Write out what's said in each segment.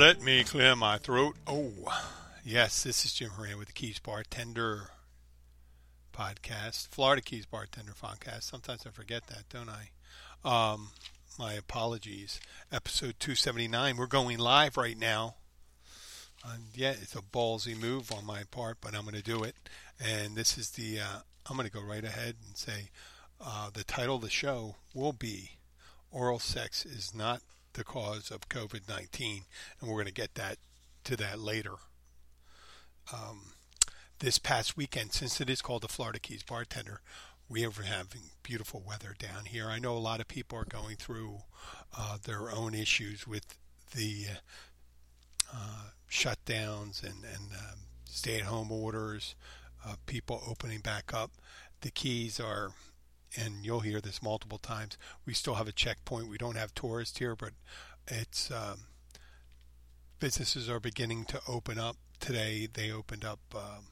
Let me clear my throat. Oh, yes, this is Jim Horan with the Keys Bartender podcast, Florida Keys Bartender podcast. Sometimes I forget that, don't I? Um, my apologies. Episode 279. We're going live right now. And yeah, it's a ballsy move on my part, but I'm going to do it. And this is the, uh, I'm going to go right ahead and say uh, the title of the show will be Oral Sex is Not the Cause of COVID 19. And we're going to get that to that later. Um, this past weekend, since it is called the Florida Keys Bartender, we are having beautiful weather down here. I know a lot of people are going through uh, their own issues with the uh, shutdowns and, and um, stay at home orders, uh, people opening back up. The Keys are, and you'll hear this multiple times, we still have a checkpoint. We don't have tourists here, but it's um, businesses are beginning to open up. Today, they opened up. Um,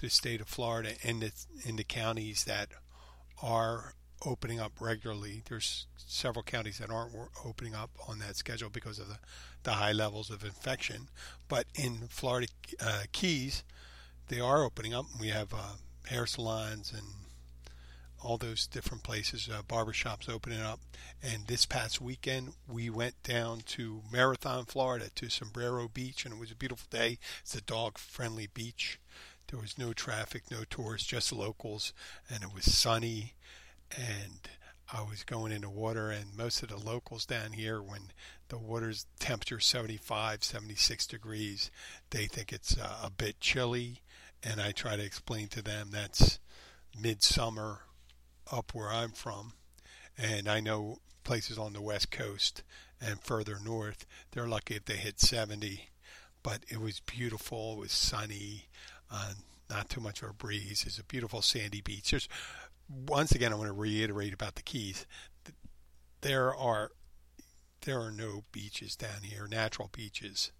the state of Florida and the, the counties that are opening up regularly. There's several counties that aren't opening up on that schedule because of the, the high levels of infection. But in Florida uh, Keys, they are opening up. We have uh, hair salons and all those different places, uh, barbershops opening up. And this past weekend, we went down to Marathon, Florida, to Sombrero Beach, and it was a beautiful day. It's a dog-friendly beach. There was no traffic, no tourists, just locals, and it was sunny. And I was going in the water, and most of the locals down here, when the water's temperature 75, 76 degrees, they think it's uh, a bit chilly. And I try to explain to them that's midsummer up where I'm from. And I know places on the west coast and further north, they're lucky if they hit 70. But it was beautiful, it was sunny uh, not too much of a breeze. It's a beautiful sandy beach. There's once again, I want to reiterate about the Keys. There are there are no beaches down here, natural beaches.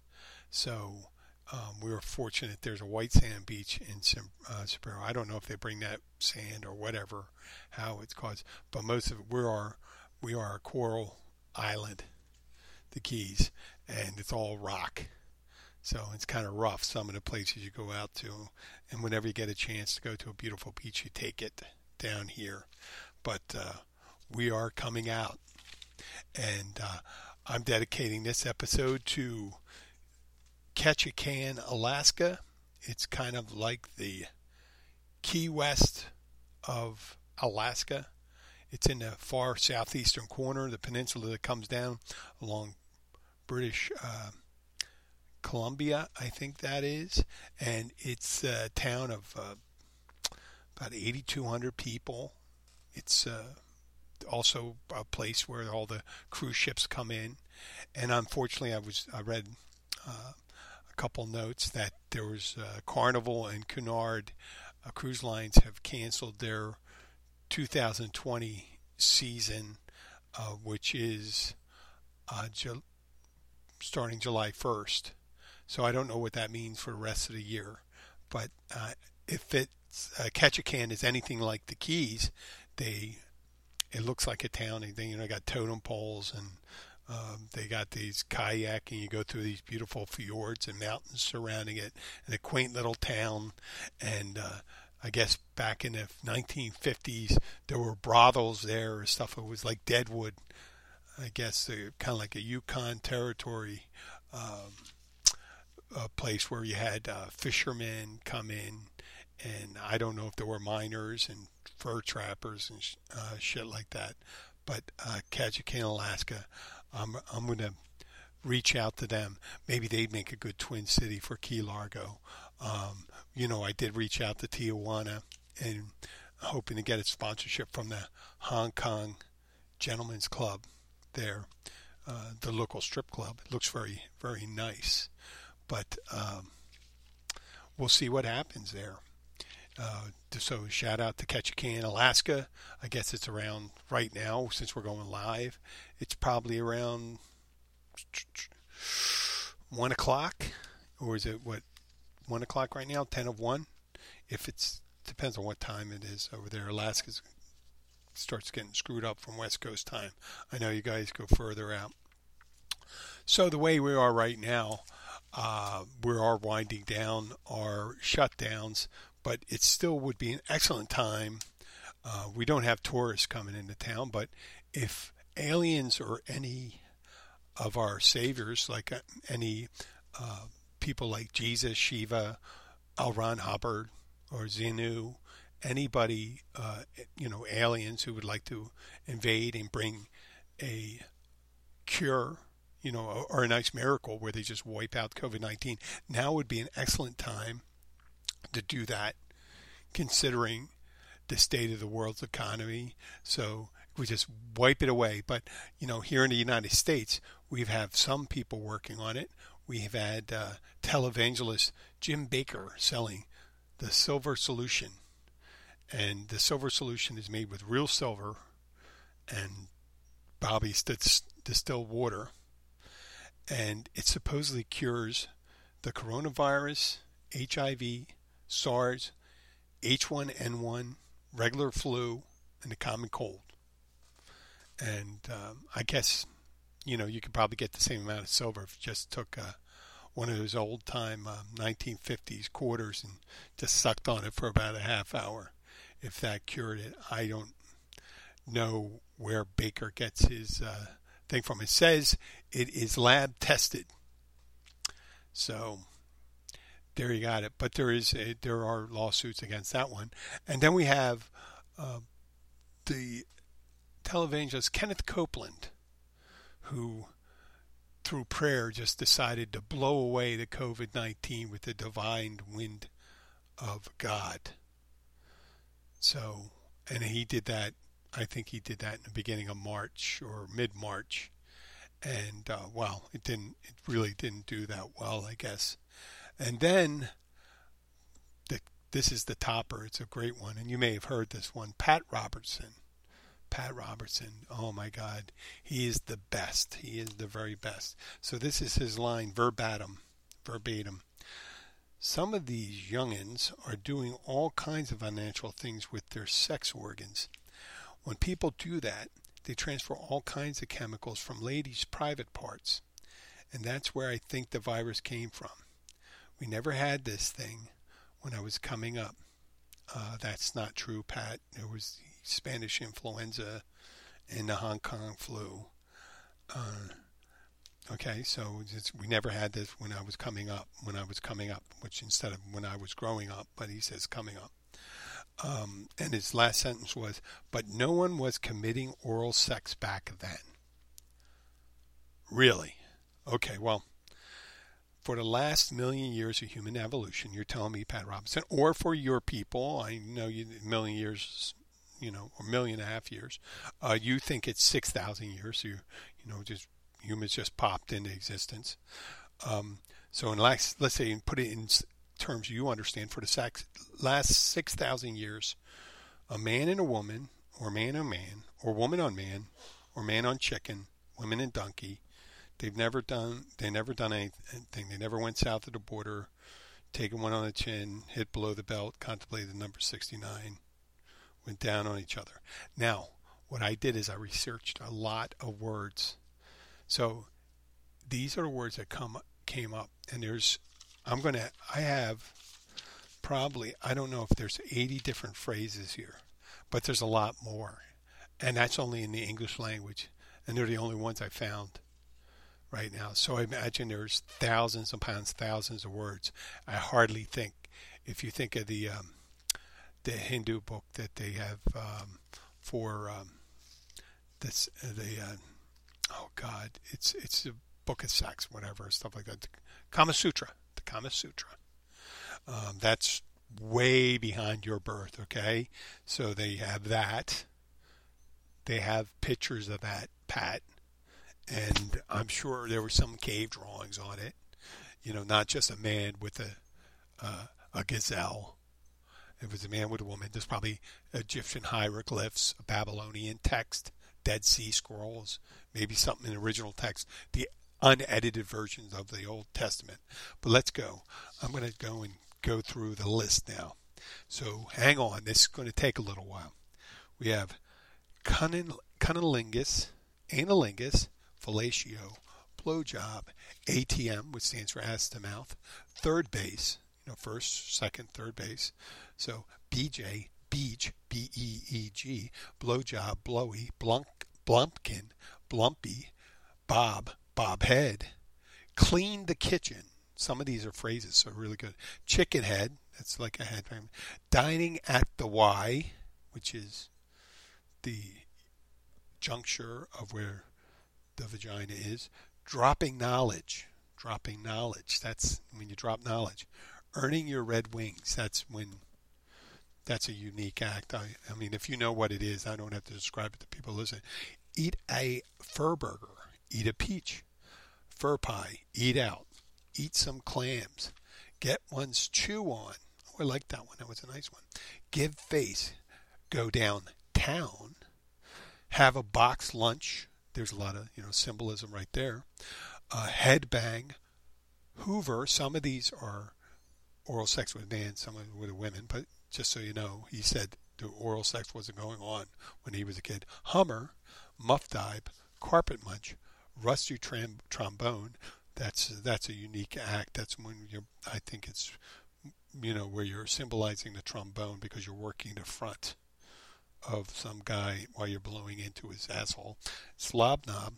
So um, we were fortunate. There's a white sand beach in uh, Sombrero. I don't know if they bring that sand or whatever, how it's caused, but most of it we are we are a coral island, the Keys, and it's all rock. So it's kind of rough, some of the places you go out to. And whenever you get a chance to go to a beautiful beach, you take it down here. But uh, we are coming out. And uh, I'm dedicating this episode to Ketchikan, Alaska. It's kind of like the Key West of Alaska. It's in the far southeastern corner, of the peninsula that comes down along British uh, Columbia, I think that is, and it's a town of uh, about 8,200 people. It's uh, also a place where all the cruise ships come in, and unfortunately, I was I read uh, couple notes that there was Carnival and Cunard uh, cruise lines have canceled their 2020 season, uh, which is uh, Ju- starting July 1st. So I don't know what that means for the rest of the year. But uh, if it's uh, Ketchikan is anything like the Keys, they it looks like a town. They you know got totem poles and um, they got these kayaking. You go through these beautiful fjords and mountains surrounding it, and a quaint little town. And uh, I guess back in the 1950s, there were brothels there or stuff. It was like Deadwood. I guess uh, kind of like a Yukon territory. Um, a place where you had uh, fishermen come in, and I don't know if there were miners and fur trappers and sh- uh, shit like that. But uh, Ketchikan, Alaska, I'm I'm going to reach out to them. Maybe they'd make a good twin city for Key Largo. Um, you know, I did reach out to Tijuana and hoping to get a sponsorship from the Hong Kong Gentlemen's Club there, uh, the local strip club. It looks very, very nice. But um, we'll see what happens there. Uh, so shout out to Ketchikan, Alaska. I guess it's around right now since we're going live. It's probably around one o'clock, or is it what one o'clock right now? Ten of one. If it's depends on what time it is over there. Alaska starts getting screwed up from West Coast time. I know you guys go further out. So the way we are right now, uh, we are winding down our shutdowns, but it still would be an excellent time. Uh, we don't have tourists coming into town, but if aliens or any of our saviors, like uh, any uh, people like Jesus, Shiva, L. Ron Hubbard, or Xenu, anybody, uh, you know, aliens who would like to invade and bring a cure, you know, or a nice miracle where they just wipe out COVID 19, now would be an excellent time to do that, considering the state of the world's economy. So we just wipe it away. But, you know, here in the United States, we have had some people working on it. We have had uh, televangelist Jim Bakker selling the silver solution. And the silver solution is made with real silver and Bobby's distilled water. And it supposedly cures the coronavirus, HIV, SARS, H1N1, regular flu, and the common cold. And um, I guess, you know, you could probably get the same amount of silver if you just took uh, one of those old time um, 1950s quarters and just sucked on it for about a half hour. If that cured it, I don't know where Bakker gets his uh, thing from. It says it is lab tested. So there you got it. But there is a, there are lawsuits against that one, and then we have uh, the televangelist Kenneth Copeland, who through prayer just decided to blow away the COVID 19 with the divine wind of God. So, and he did that, I think he did that in the beginning of March or mid March. And, uh, well, it didn't, it really didn't do that well, I guess. And then, the, this is the topper. It's a great one. And you may have heard this one. Pat Robertson Pat Robertson. Oh my God. He is the best. He is the very best. So this is his line verbatim. Verbatim. Some of these youngins are doing all kinds of unnatural things with their sex organs. When people do that, they transfer all kinds of chemicals from ladies' private parts. And that's where I think the virus came from. We never had this thing when I was coming up. Uh, that's not true, Pat. It was Spanish influenza and the Hong Kong flu. Uh, okay, so we never had this when I was coming up. When I was coming up, which instead of when I was growing up, but he says coming up. Um, and his last sentence was, "But no one was committing oral sex back then." Really? Okay, well, for the last million years of human evolution, you're telling me, Pat Robinson, or for your people, I know you million years you know, a million and a half years. Uh, you think it's 6,000 years. So you, you know, just humans just popped into existence. Um, so in last, let's say, put it in terms you understand, for the last 6,000 years, a man and a woman, or man on man, or woman on man, or man on chicken, women and donkey, they've never done, they never done anything. They never went south of the border, taken one on the chin, hit below the belt, contemplated the number 69 went down on each other. Now, what I did is I researched a lot of words. So these are the words that come came up, and there's I'm gonna I have probably I don't know if there's 80 different phrases here, but there's a lot more, and that's only in the English language, and they're the only ones I found right now. So I imagine there's thousands upon thousands of words. I hardly think if you think of the um, the Hindu book that they have um, for um, this the uh, oh God, it's it's a book of sex, whatever stuff like that. The Kama Sutra, the Kama Sutra. Um, that's way behind your birth, okay? So they have that. They have pictures of that, Pat, and I'm sure there were some cave drawings on it. You know, not just a man with a uh, a gazelle it was a man with a woman. There's probably Egyptian hieroglyphs, a Babylonian text, Dead Sea Scrolls, maybe something in original text, the unedited versions of the Old Testament. But let's go. I'm going to go and go through the list now. So hang on. This is going to take a little while. We have cunnilingus, analingus, fellatio, blowjob. ATM, which stands for ass to mouth. Third base, you know, first, second, third base. So BJ, beach, B E E G, blowjob, blowy, blunk, blumpkin, blumpy, bob, bob head, clean the kitchen. Some of these are phrases, so really good. Chicken head, that's like a head. Dining at the Y, which is the juncture of where the vagina is. Dropping knowledge, dropping knowledge. That's when you drop knowledge. Earning your red wings. That's when that's a unique act. I, I mean, if you know what it is, I don't have to describe it to people listening. Eat a fur burger. Eat a peach. Fur pie. Eat out. Eat some clams. Get one's chew on. Oh, I like that one. That was a nice one. Give face. Go downtown. Have a box lunch. There's a lot of you know symbolism right there. Uh, head bang. Hoover. Some of these are oral sex with men, some of them with women, but just so you know, he said the oral sex wasn't going on when he was a kid. Hummer, muff dive, carpet munch, rusty tram- trombone. That's that's a unique act. That's when you I think it's you know where you're symbolizing the trombone because you're working the front of some guy while you're blowing into his asshole. Slob knob,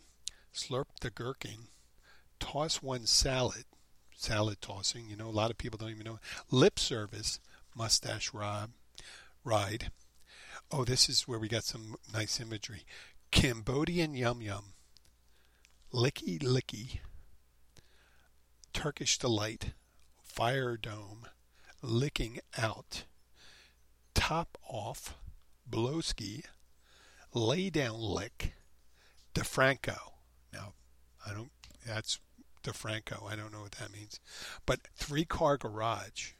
slurp the gherkin, toss one salad, salad tossing. You know, a lot of people don't even know. Lip service, mustache ride. ride. Oh, this is where we got some nice imagery. Cambodian yum yum, licky licky, Turkish delight, fire dome, licking out, top off, down lick, DeFranco. Now, I don't. That's DeFranco. I don't know what that means, but three car garage.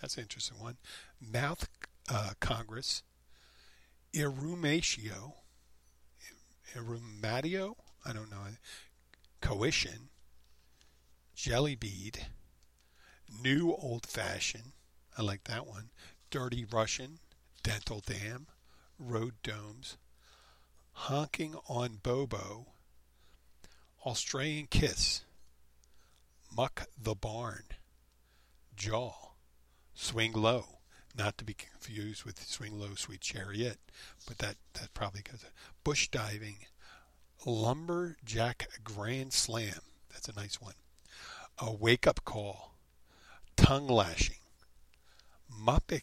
That's an interesting one. Mouth uh, Congress, Irrumatio, Irrumatio, I don't know, Coition, Jelly Bead, New Old Fashioned, I like that one, Dirty Russian, Dental Dam, Road Domes, Honking on Bobo, Australian Kiss, Muck the Barn, Jaw, Swing Low, not to be confused with Swing Low Sweet Chariot, but that, that probably goes. Bush Diving, Lumberjack Grand Slam, that's a nice one. A Wake Up Call, Tongue Lashing, Muppet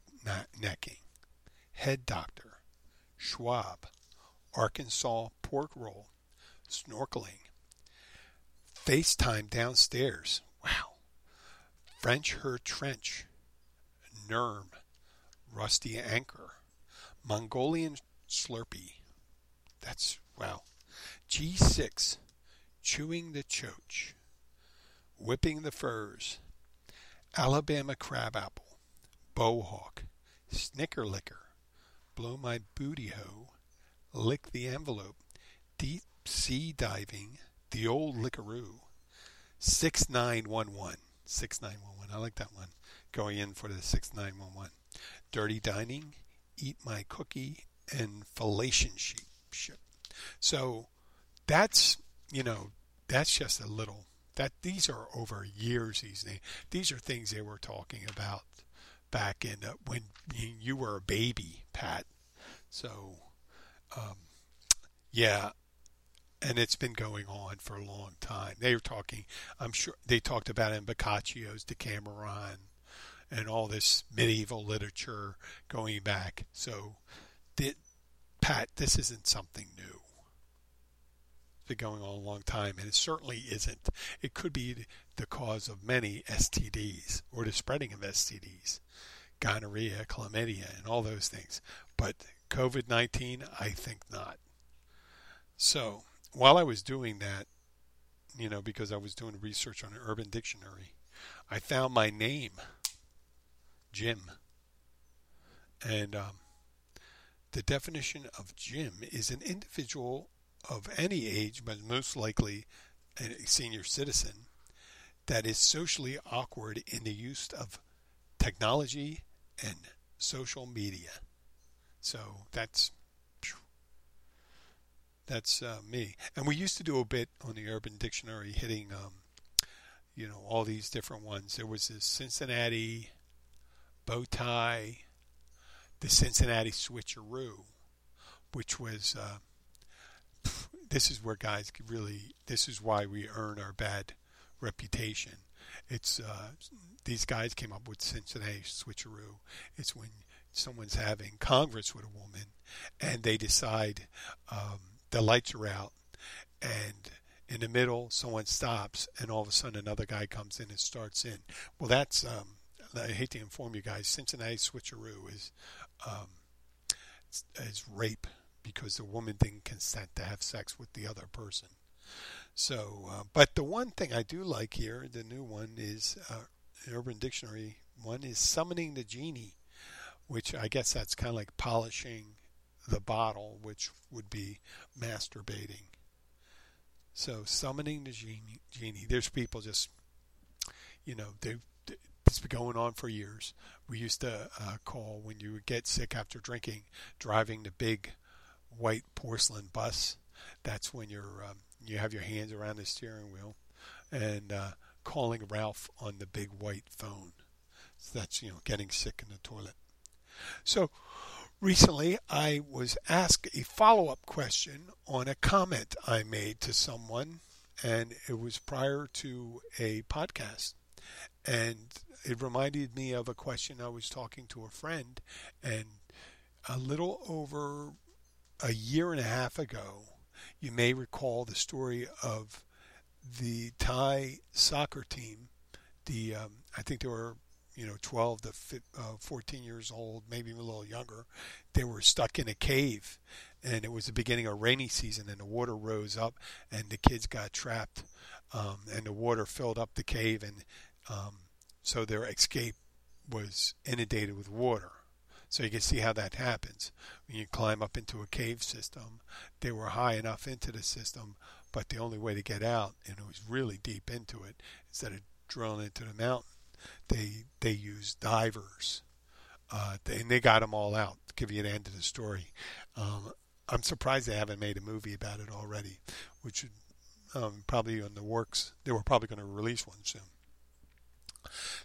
Necking, Head Doctor, Schwab, Arkansas Pork Roll, Snorkeling, FaceTime Downstairs, wow, French Her Trench, Nerm, Rusty Anchor, Mongolian Slurpee. That's wow. G6, Chewing the Choach, Whipping the Furs, Alabama Crabapple, Bowhawk, Snicker Licker, Blow My Booty hoe, Lick the Envelope, Deep Sea Diving, The Old Lickaroo, 6911. 6911. I like that one going in for the 6911. Dirty Dining, Eat My Cookie, and Fellation Ship. So that's, you know, that's just a little, that these are over years, these. These are things they were talking about back in uh, when you were a baby, Pat. So, um, yeah, and it's been going on for a long time. They were talking, I'm sure they talked about it in Boccaccio's Decameron and all this medieval literature going back. So, the, Pat, this isn't something new. It's been going on a long time, and it certainly isn't. It could be the cause of many STDs or the spreading of STDs, gonorrhea, chlamydia, and all those things. But COVID 19, I think not. So, while I was doing that, you know, because I was doing research on an urban dictionary, I found my name, Jim. And um, the definition of Jim is an individual of any age, but most likely a senior citizen, that is socially awkward in the use of technology and social media. So that's That's uh, me. And we used to do a bit on the Urban Dictionary, hitting, um, you know, all these different ones. There was this Cincinnati bow tie, the Cincinnati switcheroo, which was. Uh, this is where guys really. This is why we earn our bad reputation. It's uh, these guys came up with Cincinnati switcheroo. It's when someone's having congress with a woman, and they decide um, the lights are out, and in the middle someone stops, and all of a sudden another guy comes in and starts in. Well, that's um, I hate to inform you guys. Cincinnati switcheroo is um, is rape because the woman didn't consent to have sex with the other person. So, uh, but the one thing I do like here, the new one is uh, Urban Dictionary one is summoning the genie, which I guess that's kind of like polishing the bottle, which would be masturbating. So summoning the genie, genie. There's people just, you know, they it's been going on for years. We used to uh, call when you would get sick after drinking, driving the big white porcelain bus. That's when you're um, you have your hands around the steering wheel, and uh, calling Ralph on the big white phone. So that's you know getting sick in the toilet. So recently I was asked a follow-up question on a comment I made to someone, and it was prior to a podcast, and it reminded me of a question I was talking to a friend, and a little over a year and a half ago, you may recall the story of the Thai soccer team. The um, I think they were you know 12 to 15, uh, 14 years old, maybe a little younger. They were stuck in a cave, and it was the beginning of rainy season, and the water rose up, and the kids got trapped, um, and the water filled up the cave, and um, so their escape was inundated with water. So you can see how that happens. When you climb up into a cave system, they were high enough into the system, but the only way to get out, and it was really deep into it, instead of drilling into the mountain, they they used divers. Uh, and they got them all out. To give you an end of the story. Um, I'm surprised they haven't made a movie about it already, which um, probably in the works. They were probably going to release one soon.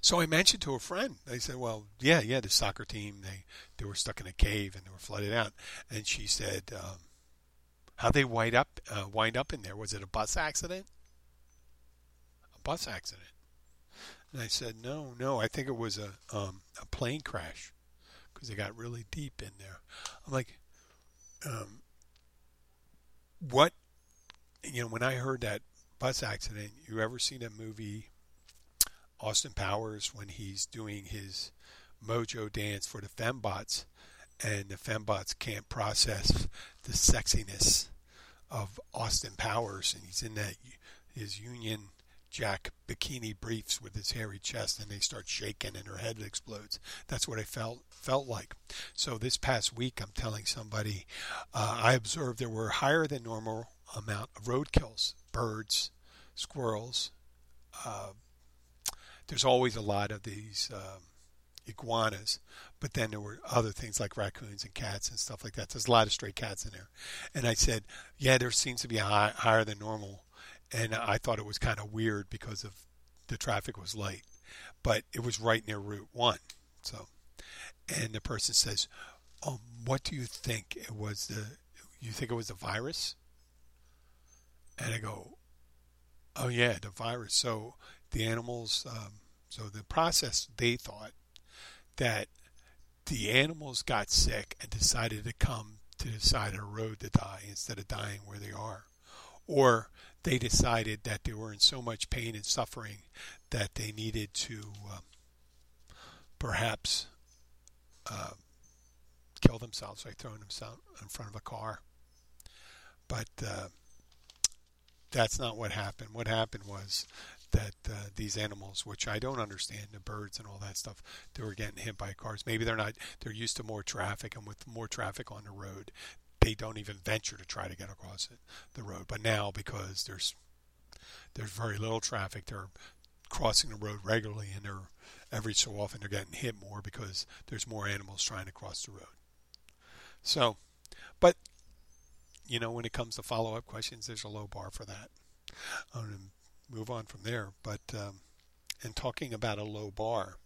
So I mentioned to a friend. They said, "Well, yeah, yeah, the soccer team they they were stuck in a cave and they were flooded out." And she said, um, "How they wind up uh, wind up in there? Was it a bus accident? A bus accident?" And I said, "No, no. I think it was a um, a plane crash because they got really deep in there." I'm like, um, "What?" You know, when I heard that bus accident, you ever seen that movie? Austin Powers when he's doing his mojo dance for the fembots, and the fembots can't process the sexiness of Austin Powers, and he's in that his Union Jack bikini briefs with his hairy chest, and they start shaking, and her head explodes. That's what I felt felt like. So this past week, I'm telling somebody, uh, I observed there were higher than normal amount of roadkills, birds, squirrels, uh, there's always a lot of these um, iguanas, but then there were other things like raccoons and cats and stuff like that. There's a lot of stray cats in there. And I said, yeah, there seems to be high, higher than normal. And I thought it was kind of weird because of the traffic was light, but it was right near Route 1. So, and the person says, um, what do you think it was the, you think it was the virus? And I go, oh yeah, the virus. So the animals. Um, so the process, they thought that the animals got sick and decided to come to the side of the road to die instead of dying where they are. Or they decided that they were in so much pain and suffering that they needed to um, perhaps uh, kill themselves by throwing themselves in front of a car. But uh, that's not what happened. What happened was that uh, these animals, which I don't understand, the birds and all that stuff, they were getting hit by cars. Maybe they're not. They're used to more traffic, and with more traffic on the road, they don't even venture to try to get across it, the road. But now, because there's there's very little traffic, they're crossing the road regularly, and they're every so often they're getting hit more because there's more animals trying to cross the road. So, but you know, when it comes to follow up questions, there's a low bar for that. To move on from there. But, um, in talking about a low bar,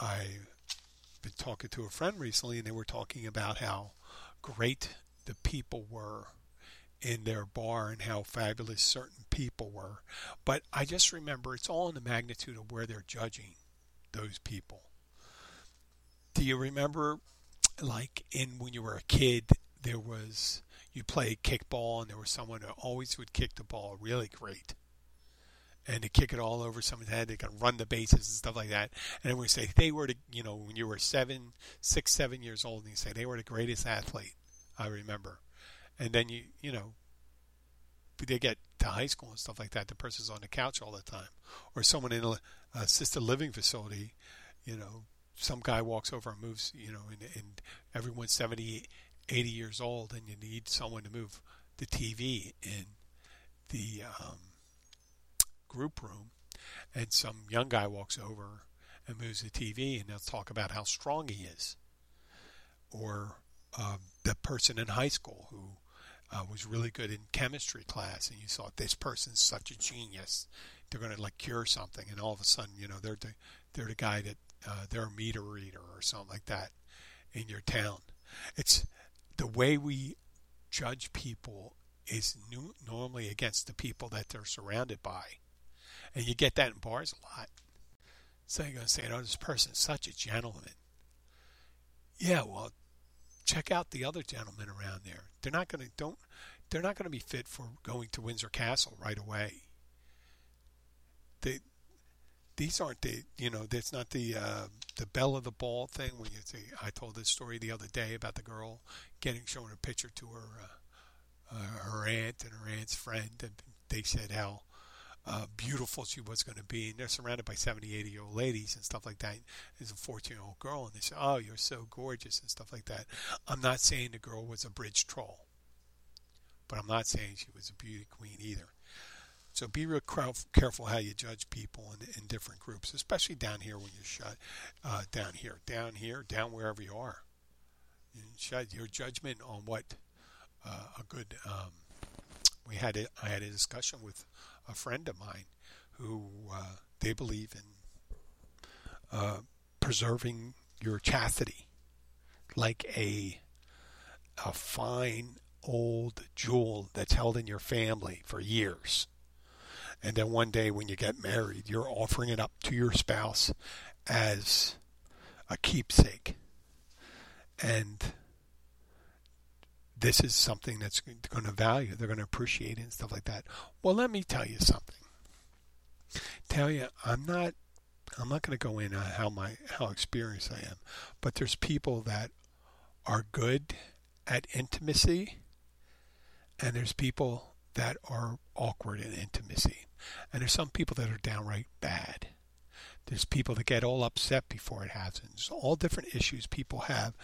I've been talking to a friend recently, and they were talking about how great the people were in their bar and how fabulous certain people were. But I just remember it's all in the magnitude of where they're judging those people. Do you remember, like in when you were a kid, there was you played kickball and there was someone who always would kick the ball really great. And to kick it all over someone's head, they can run the bases and stuff like that. And then we say they were the, you know, when you were seven, six, seven years old, and you say they were the greatest athlete. I remember and then you you know they get to high school and stuff like that, the person's on the couch all the time, or someone in a assisted living facility, you know, some guy walks over and moves, you know, and, and everyone's 70, 80 years old, and you need someone to move the TV in the um, group room, and some young guy walks over and moves the TV, and they'll talk about how strong he is, or um, the person in high school who uh, was really good in chemistry class, and you thought this person's such a genius, they're going to like cure something, and all of a sudden, you know, they're the they're the guy that uh, they're a meter reader or something like that in your town. It's the way we judge people is new, normally against the people that they're surrounded by, and you get that in bars a lot. So you're going to say, "Oh, this person's such a gentleman." Yeah, well, check out the other gentlemen around there. They're not going to don't they're not going to be fit for going to Windsor Castle right away. They these aren't the you know that's not the uh, the bell of the ball thing when you say I told this story the other day about the girl getting showing a picture to her uh, uh, her aunt and her aunt's friend and they said how uh, beautiful she was going to be. And they're surrounded by 70, 80 year old ladies and stuff like that. There's a 14 year old girl, and they say, Oh, you're so gorgeous and stuff like that. I'm not saying the girl was a bridge troll, but I'm not saying she was a beauty queen either. So be real careful how you judge people in, in different groups, especially down here when you're shut. Uh, down here, down here, down wherever you are. You shut your judgment on what uh, a good. Um, we had I had a discussion with a friend of mine who uh, they believe in uh, preserving your chastity like a a fine old jewel that's held in your family for years. And then one day when you get married, you're offering it up to your spouse as a keepsake. And this is something that's going to value, they're going to appreciate it and stuff like that. Well, let me tell you something. Tell you, I'm not, I'm not going to go in on how my how experienced I am, but there's people that are good at intimacy, and there's people that are awkward in intimacy, and there's some people that are downright bad. There's people that get all upset before it happens. All different issues people have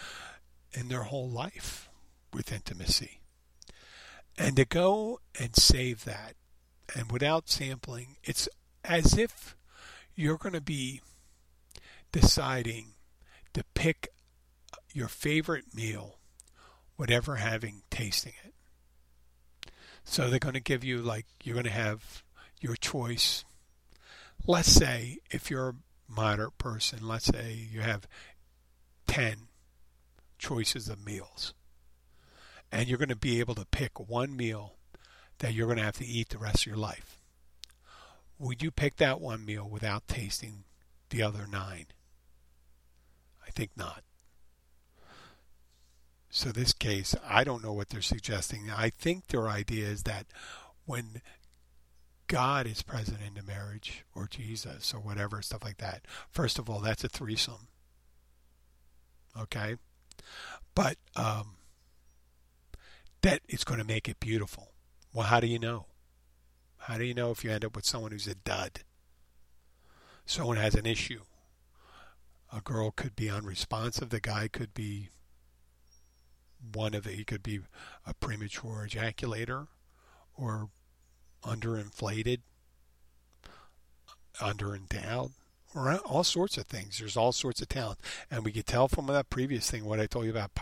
in their whole life with intimacy. And to go and save that, and without sampling, it's as if you're going to be deciding to pick your favorite meal whatever having tasting it. So they're going to give you like you're going to have your choice. Let's say if you're a moderate person, let's say you have 10 choices of meals and you're going to be able to pick one meal that you're going to have to eat the rest of your life. Would you pick that one meal without tasting the other nine? I think not. So this case, I don't know what they're suggesting. I think their idea is that when God is present in the marriage, or Jesus, or whatever, stuff like that, first of all, that's a threesome. Okay? But um, that it's going to make it beautiful. Well, how do you know? How do you know if you end up with someone who's a dud? Someone has an issue. A girl could be unresponsive. The guy could be one of the, he could be a premature ejaculator or underinflated, underendowed, or all sorts of things. There's all sorts of talent. And we could tell from that previous thing what I told you about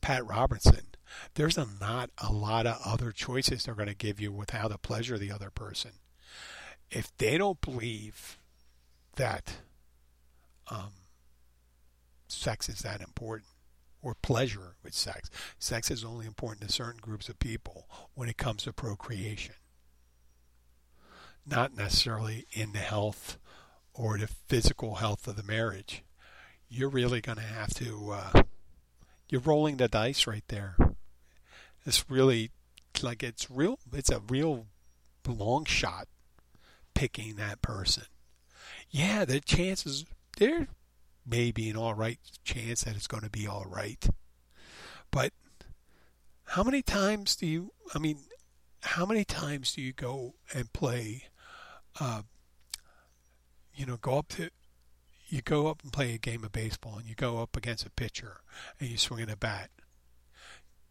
Pat Robertson there's a not a lot of other choices they're going to give you with how to pleasure the other person. If they don't believe that um, sex is that important, or pleasure with sex, sex is only important to certain groups of people when it comes to procreation, not necessarily in the health or the physical health of the marriage. You're really going to have to. Uh, you're rolling the dice right there. It's really like it's real. It's a real long shot picking that person. Yeah, the chances there may be an all right chance that it's going to be all right. But how many times do you? I mean, how many times do you go and play? Uh, you know, go up to you go up and play a game of baseball and you go up against a pitcher and you swing at a bat.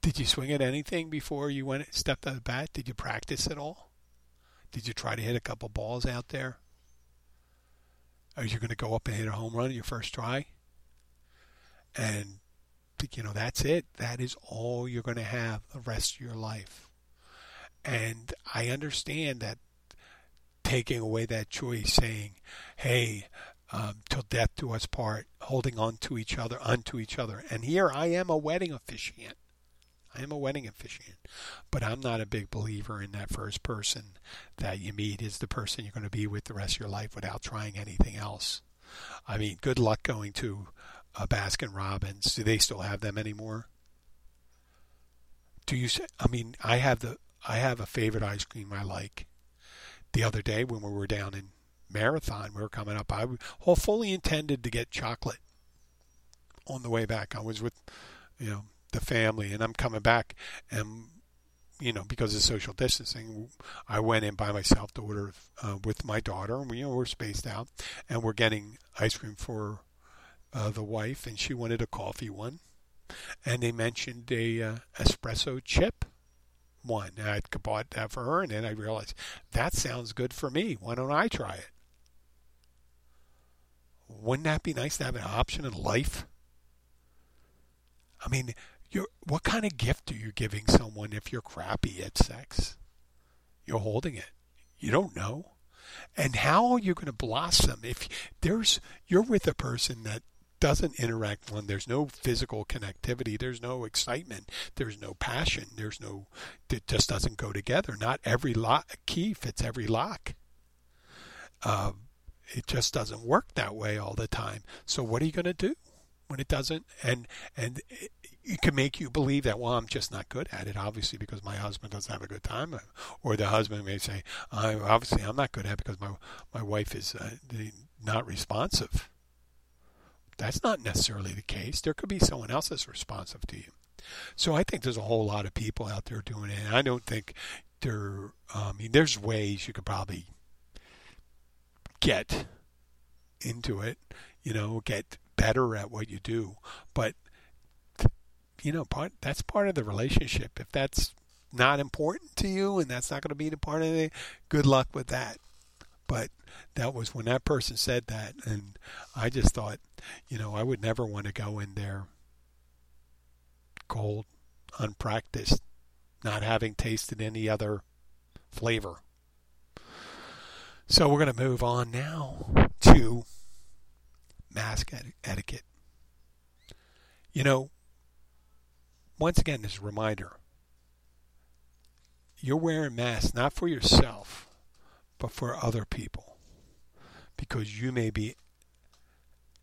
Did you swing at anything before you went stepped on the bat? Did you practice at all? Did you try to hit a couple balls out there? Are you going to go up and hit a home run your first try? And you know that's it. That is all you're going to have the rest of your life. And I understand that taking away that choice, saying, "Hey, um, till death do us part, holding on to each other, unto each other. And here I am a wedding officiant. I am a wedding officiant, but I'm not a big believer in that first person that you meet is the person you're going to be with the rest of your life without trying anything else. I mean, good luck going to a Baskin Robbins. Do they still have them anymore? Do you? I mean, I have the I have a favorite ice cream I like. The other day when we were down in marathon we were coming up, I fully intended to get chocolate on the way back. I was with, you know, the family, and I'm coming back, and you know, because of social distancing, I went in by myself to order uh, with my daughter, and we, you know, we're spaced out, and we're getting ice cream for uh, the wife, and she wanted a coffee one, and they mentioned a uh, espresso chip one. I bought that for her, and then I realized that sounds good for me. Why don't I try it? wouldn't that be nice to have an option in life? I mean, you're, what kind of gift are you giving someone if you're crappy at sex? You're holding it. You don't know. And how are you going to blossom if there's you're with a person that doesn't interact when there's no physical connectivity, there's no excitement, there's no passion, there's no it just doesn't go together. Not every lock, key fits every lock. Um, it just doesn't work that way all the time. So what are you going to do when it doesn't? And and it can make you believe that well, I'm just not good at it. Obviously, because my husband doesn't have a good time, or the husband may say, I, obviously I'm not good at it because my my wife is uh, not responsive. That's not necessarily the case. There could be someone else that's responsive to you. So I think there's a whole lot of people out there doing it. And I don't think there. Um, I mean, there's ways you could probably get into it, you know, get better at what you do. But you know, part that's part of the relationship. If that's not important to you and that's not going to be the part of it, good luck with that. But that was when that person said that, and I just thought, you know, I would never want to go in there cold, unpracticed, not having tasted any other flavor. So we're going to move on now to mask etiquette. You know, once again, this reminder you're wearing masks not for yourself, but for other people because you may be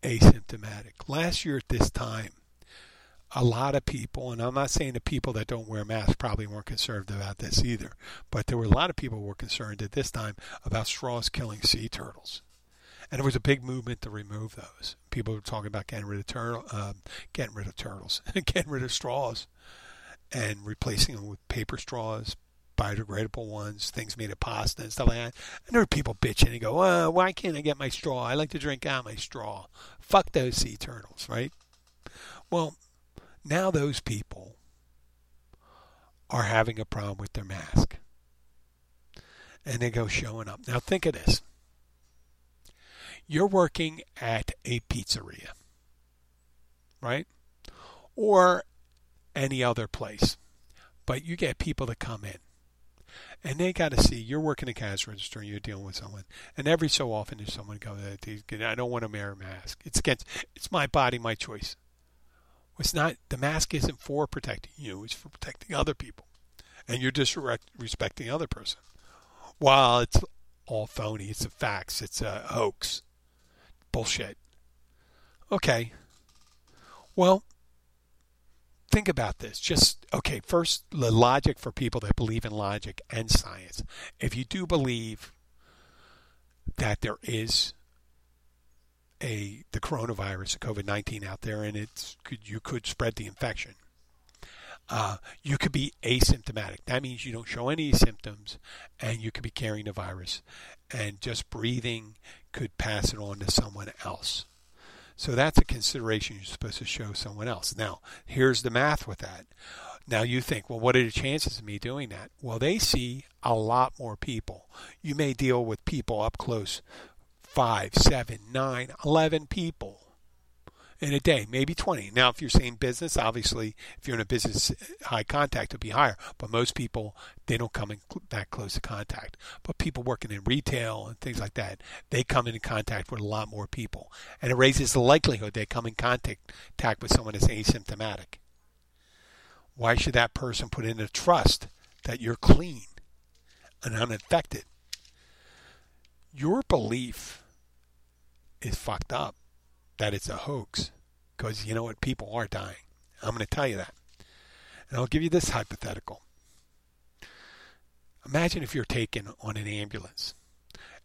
asymptomatic. Last year at this time, a lot of people, and I'm not saying the people that don't wear masks probably weren't concerned about this either, but there were a lot of people who were concerned at this time about straws killing sea turtles. And there was a big movement to remove those. People were talking about getting rid of turtle, um, getting rid of turtles, getting rid of straws, and replacing them with paper straws, biodegradable ones, things made of pasta and stuff like that. And there were people bitching and go, uh, "Why can't I get my straw? I like to drink out my straw." Fuck those sea turtles, right? Well, now those people are having a problem with their mask. And they go showing up. Now think of this. You're working at a pizzeria, right? Or any other place. But you get people that come in and they got to see you're working a cash register and you're dealing with someone, and every so often there's someone go, "I don't want to wear a mask. It's against. It's my body, my choice." It's not. The mask isn't for protecting you. It's for protecting other people, and you're disrespecting the other person. While it's all phony, it's a fax. It's a hoax. Bullshit. Okay. Well, think about this. Just, okay, first, the logic for people that believe in logic and science. If you do believe that there is a the coronavirus, the COVID nineteen out there, and it's you could spread the infection. Uh, you could be asymptomatic. That means you don't show any symptoms, and you could be carrying the virus, and just breathing could pass it on to someone else. So that's a consideration you're supposed to show someone else. Now, here's the math with that. Now you think, well, what are the chances of me doing that? Well, they see a lot more people. You may deal with people up close, five, seven, nine, eleven people in a day, maybe 20. Now, if you're saying business, obviously, if you're in a business, high contact it'll be higher. But most people, they don't come in that close to contact. But people working in retail and things like that, they come in contact with a lot more people. And it raises the likelihood they come in contact with someone that's asymptomatic. Why should that person put in a trust that you're clean and uninfected? Your belief is fucked up that it's a hoax because you know what? People are dying. I'm going to tell you that. And I'll give you this hypothetical. Imagine if you're taken on an ambulance.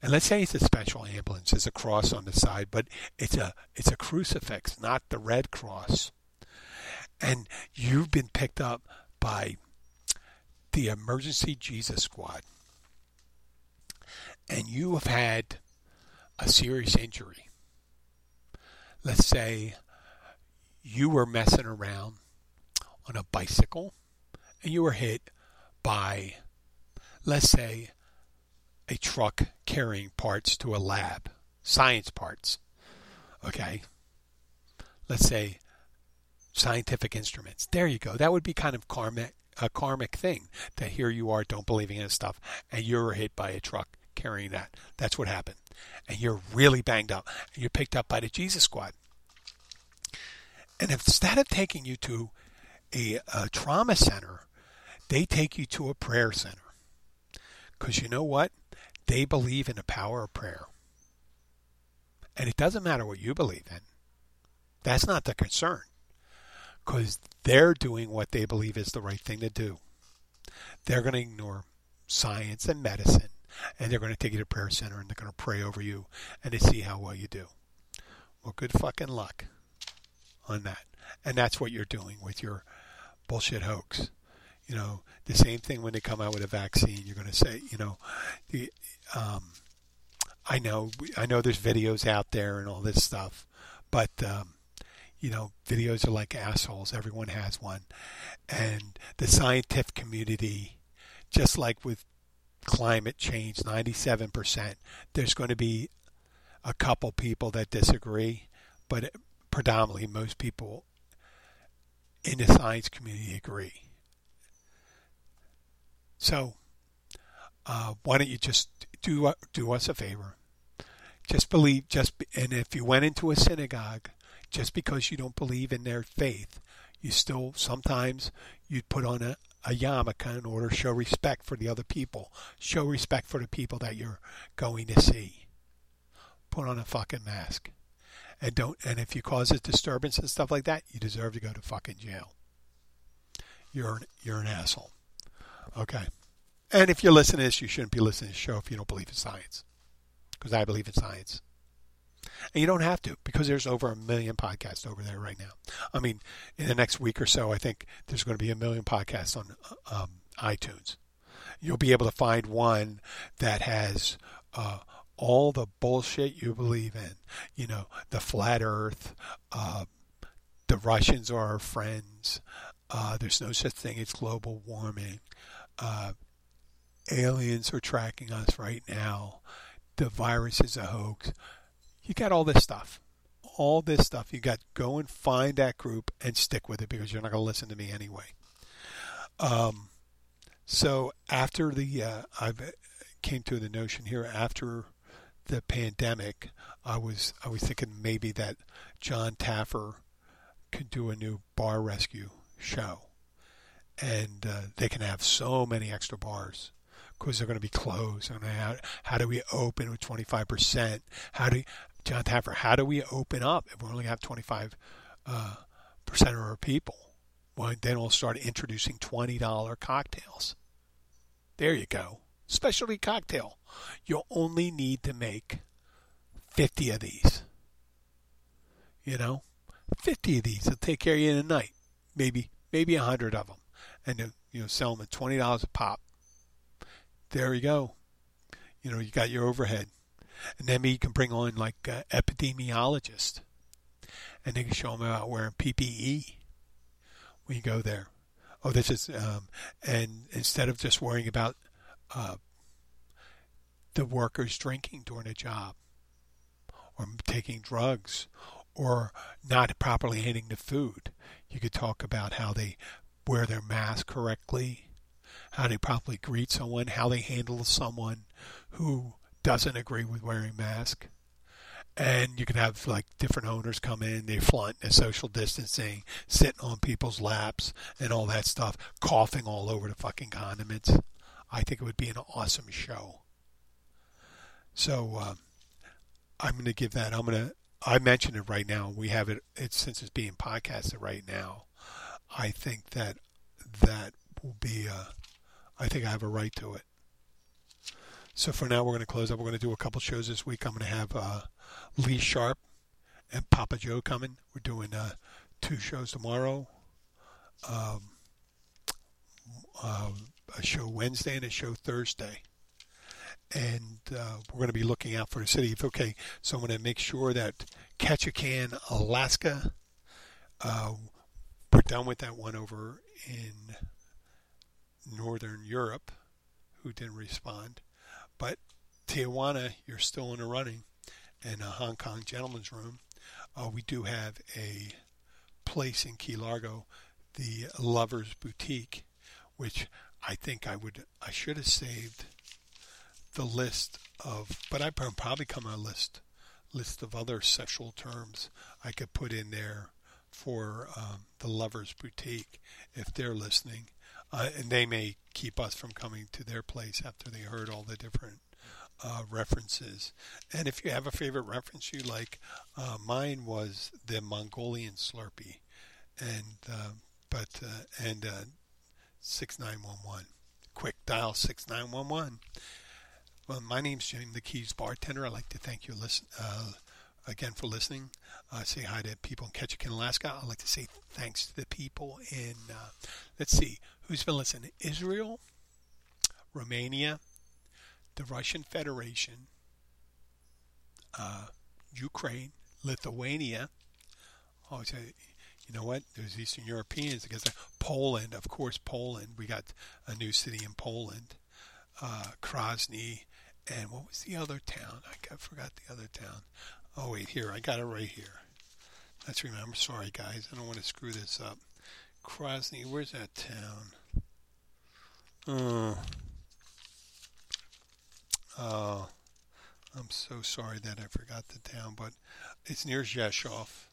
And let's say it's a special ambulance. There's a cross on the side, but it's a it's a crucifix, not the red cross. And you've been picked up by the emergency Jesus squad. And you have had a serious injury let's say you were messing around on a bicycle and you were hit by, let's say, a truck carrying parts to a lab, science parts. Okay? Let's say scientific instruments. There you go. That would be kind of karmic, a karmic thing that here you are, don't believing in stuff, and you're hit by a truck carrying that. That's what happened. And you're really banged up. And you're picked up by the Jesus Squad. And instead of taking you to a, a trauma center, they take you to a prayer center. Because you know what? They believe in the power of prayer. And it doesn't matter what you believe in. That's not the concern. Because they're doing what they believe is the right thing to do. They're going to ignore science and medicine and they're going to take you to prayer center and they're going to pray over you and to see how well you do. Well, good fucking luck on that. And that's what you're doing with your bullshit hoax. You know, the same thing when they come out with a vaccine, you're going to say, you know, the, um, I know, I know there's videos out there and all this stuff, but, um, you know, videos are like assholes. Everyone has one. And the scientific community, just like with climate change, 97%. There's going to be a couple people that disagree, but predominantly most people in the science community agree. So, uh, why don't you just do do us a favor? Just believe, just and if you went into a synagogue, just because you don't believe in their faith, you still sometimes you'd put on a, a yarmulke in order to show respect for the other people. Show respect for the people that you're going to see. Put on a fucking mask. And don't and if you cause a disturbance and stuff like that, you deserve to go to fucking jail. You're an, you're an asshole. Okay. And if you're listening to this, you shouldn't be listening to the show if you don't believe in science. Because I believe in science. And you don't have to because there's over a million podcasts over there right now. I mean, in the next week or so, I think there's going to be a million podcasts on um, iTunes. You'll be able to find one that has uh, all the bullshit you believe in. You know, the flat Earth, uh, the Russians are our friends. Uh, there's no such thing as global warming. Uh, aliens are tracking us right now. The virus is a hoax you got all this stuff. All this stuff. You got go and find that group and stick with it because you're not going to listen to me anyway. Um, So after the, uh, I came to the notion here after the pandemic, I was I was thinking maybe that Jon Taffer could do a new bar rescue show, and uh, they can have so many extra bars because they're going to be closed. And how, how do we open with 25%? How do Jon Taffer? How do we open up if we only have 25 uh, percent of our people? Well, then we'll start introducing $20 cocktails. There you go. Specialty cocktail. You'll only need to make 50 of these. You know, 50 of these will take care of you in a night. Maybe, maybe 100 of them. And, you know, sell them at $20 a pop. There you go. You know, you got your overhead. And then you can bring on like uh, epidemiologist. And they can show them about wearing PPE when you go there. Oh, this is, um, and instead of just worrying about uh, the workers drinking during a job or taking drugs or not properly handling the food, you could talk about how they wear their mask correctly, how they properly greet someone, how they handle someone who doesn't agree with wearing mask. And you can have like different owners come in, they flaunt the social distancing, sitting on people's laps and all that stuff, coughing all over the fucking condiments. I think it would be an awesome show. So um, I'm going to give that. I'm going to. I mentioned it right now. We have it. It's since it's being podcasted right now. I think that that will be. Uh, I think I have a right to it. So for now, we're going to close up. We're going to do a couple shows this week. I'm going to have uh, Lee Sharp and Papa Joe coming. We're doing uh, two shows tomorrow. Um, uh, a show Wednesday and a show Thursday. And uh, we're going to be looking out for the city. Okay, so I'm going to make sure that Ketchikan, Alaska, uh, we're done with that one over in Northern Europe who didn't respond. But Tijuana, you're still in the running. And a Hong Kong Gentleman's Room, uh, we do have a place in Key Largo, the Lovers Boutique, which I think I would I should have saved the list of, but I probably come a list list of other sexual terms I could put in there for um, the Lovers Boutique if they're listening, uh, and they may keep us from coming to their place after they heard all the different uh, references. And if you have a favorite reference you like, uh, mine was the Mongolian Slurpee, and uh, but uh, and uh, six nine one one. Quick dial six nine one one. Well, my name's Jim the Keys bartender. I'd like to thank you listen, uh, again for listening. Uh, say hi to people in Ketchikan, Alaska. I'd like to say thanks to the people in, uh, let's see, who's been listening? Israel, Romania, the Russian Federation, uh, Ukraine, Lithuania. Oh, you know what? There's Eastern Europeans because Poland, of course, Poland. We got a new city in Poland, uh, Krasny, and what was the other town? I forgot the other town. Oh wait, here I got it right here. Let's remember. Sorry, guys, I don't want to screw this up. Krasny, where's that town? Oh, oh, I'm so sorry that I forgot the town, but it's near Rzeszów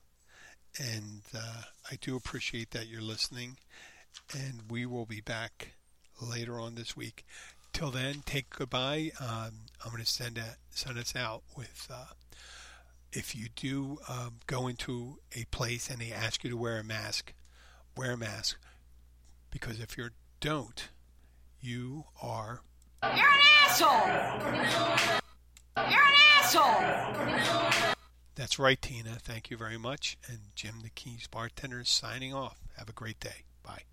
and uh, I do appreciate that you're listening. And we will be back later on this week. Till then, take goodbye. Um, I'm going to send send us out with. Uh, if you do um, go into a place and they ask you to wear a mask, wear a mask, because if you don't, you are. You're an asshole. You're an asshole. That's right, Tina. Thank you very much. And Jim the Keys bartender is signing off. Have a great day. Bye.